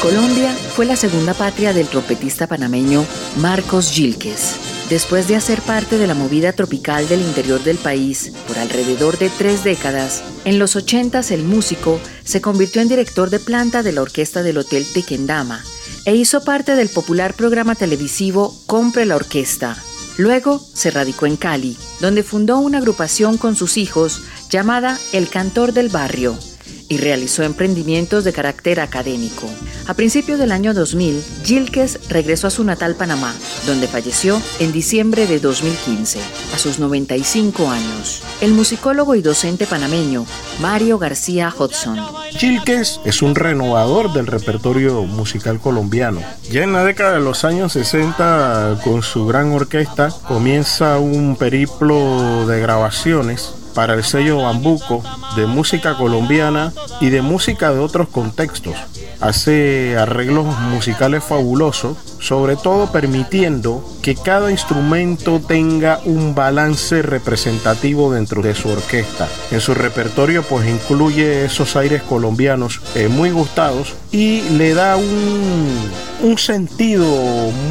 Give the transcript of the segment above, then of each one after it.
Colombia fue la segunda patria del trompetista panameño Marcos Gilques. Después de hacer parte de la movida tropical del interior del país por alrededor de tres décadas, en los 80 el músico se convirtió en director de planta de la orquesta del Hotel Tequendama e hizo parte del popular programa televisivo Compre la Orquesta. Luego se radicó en Cali, donde fundó una agrupación con sus hijos llamada El Cantor del Barrio y realizó emprendimientos de carácter académico. A principios del año 2000, Gilques regresó a su natal Panamá, donde falleció en diciembre de 2015, a sus 95 años. El musicólogo y docente panameño Mario García Hudson. Gilques es un renovador del repertorio musical colombiano. Ya en la década de los años 60, con su gran orquesta, comienza un periplo de grabaciones para el sello Bambuco de música colombiana y de música de otros contextos. Hace arreglos musicales fabulosos, sobre todo permitiendo que cada instrumento tenga un balance representativo dentro de su orquesta. En su repertorio pues incluye esos aires colombianos eh, muy gustados y le da un, un sentido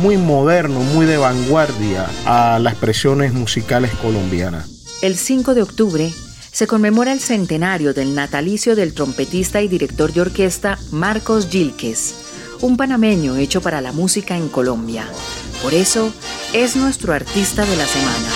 muy moderno, muy de vanguardia a las expresiones musicales colombianas. El 5 de octubre se conmemora el centenario del natalicio del trompetista y director de orquesta Marcos Gilques, un panameño hecho para la música en Colombia. Por eso es nuestro artista de la semana.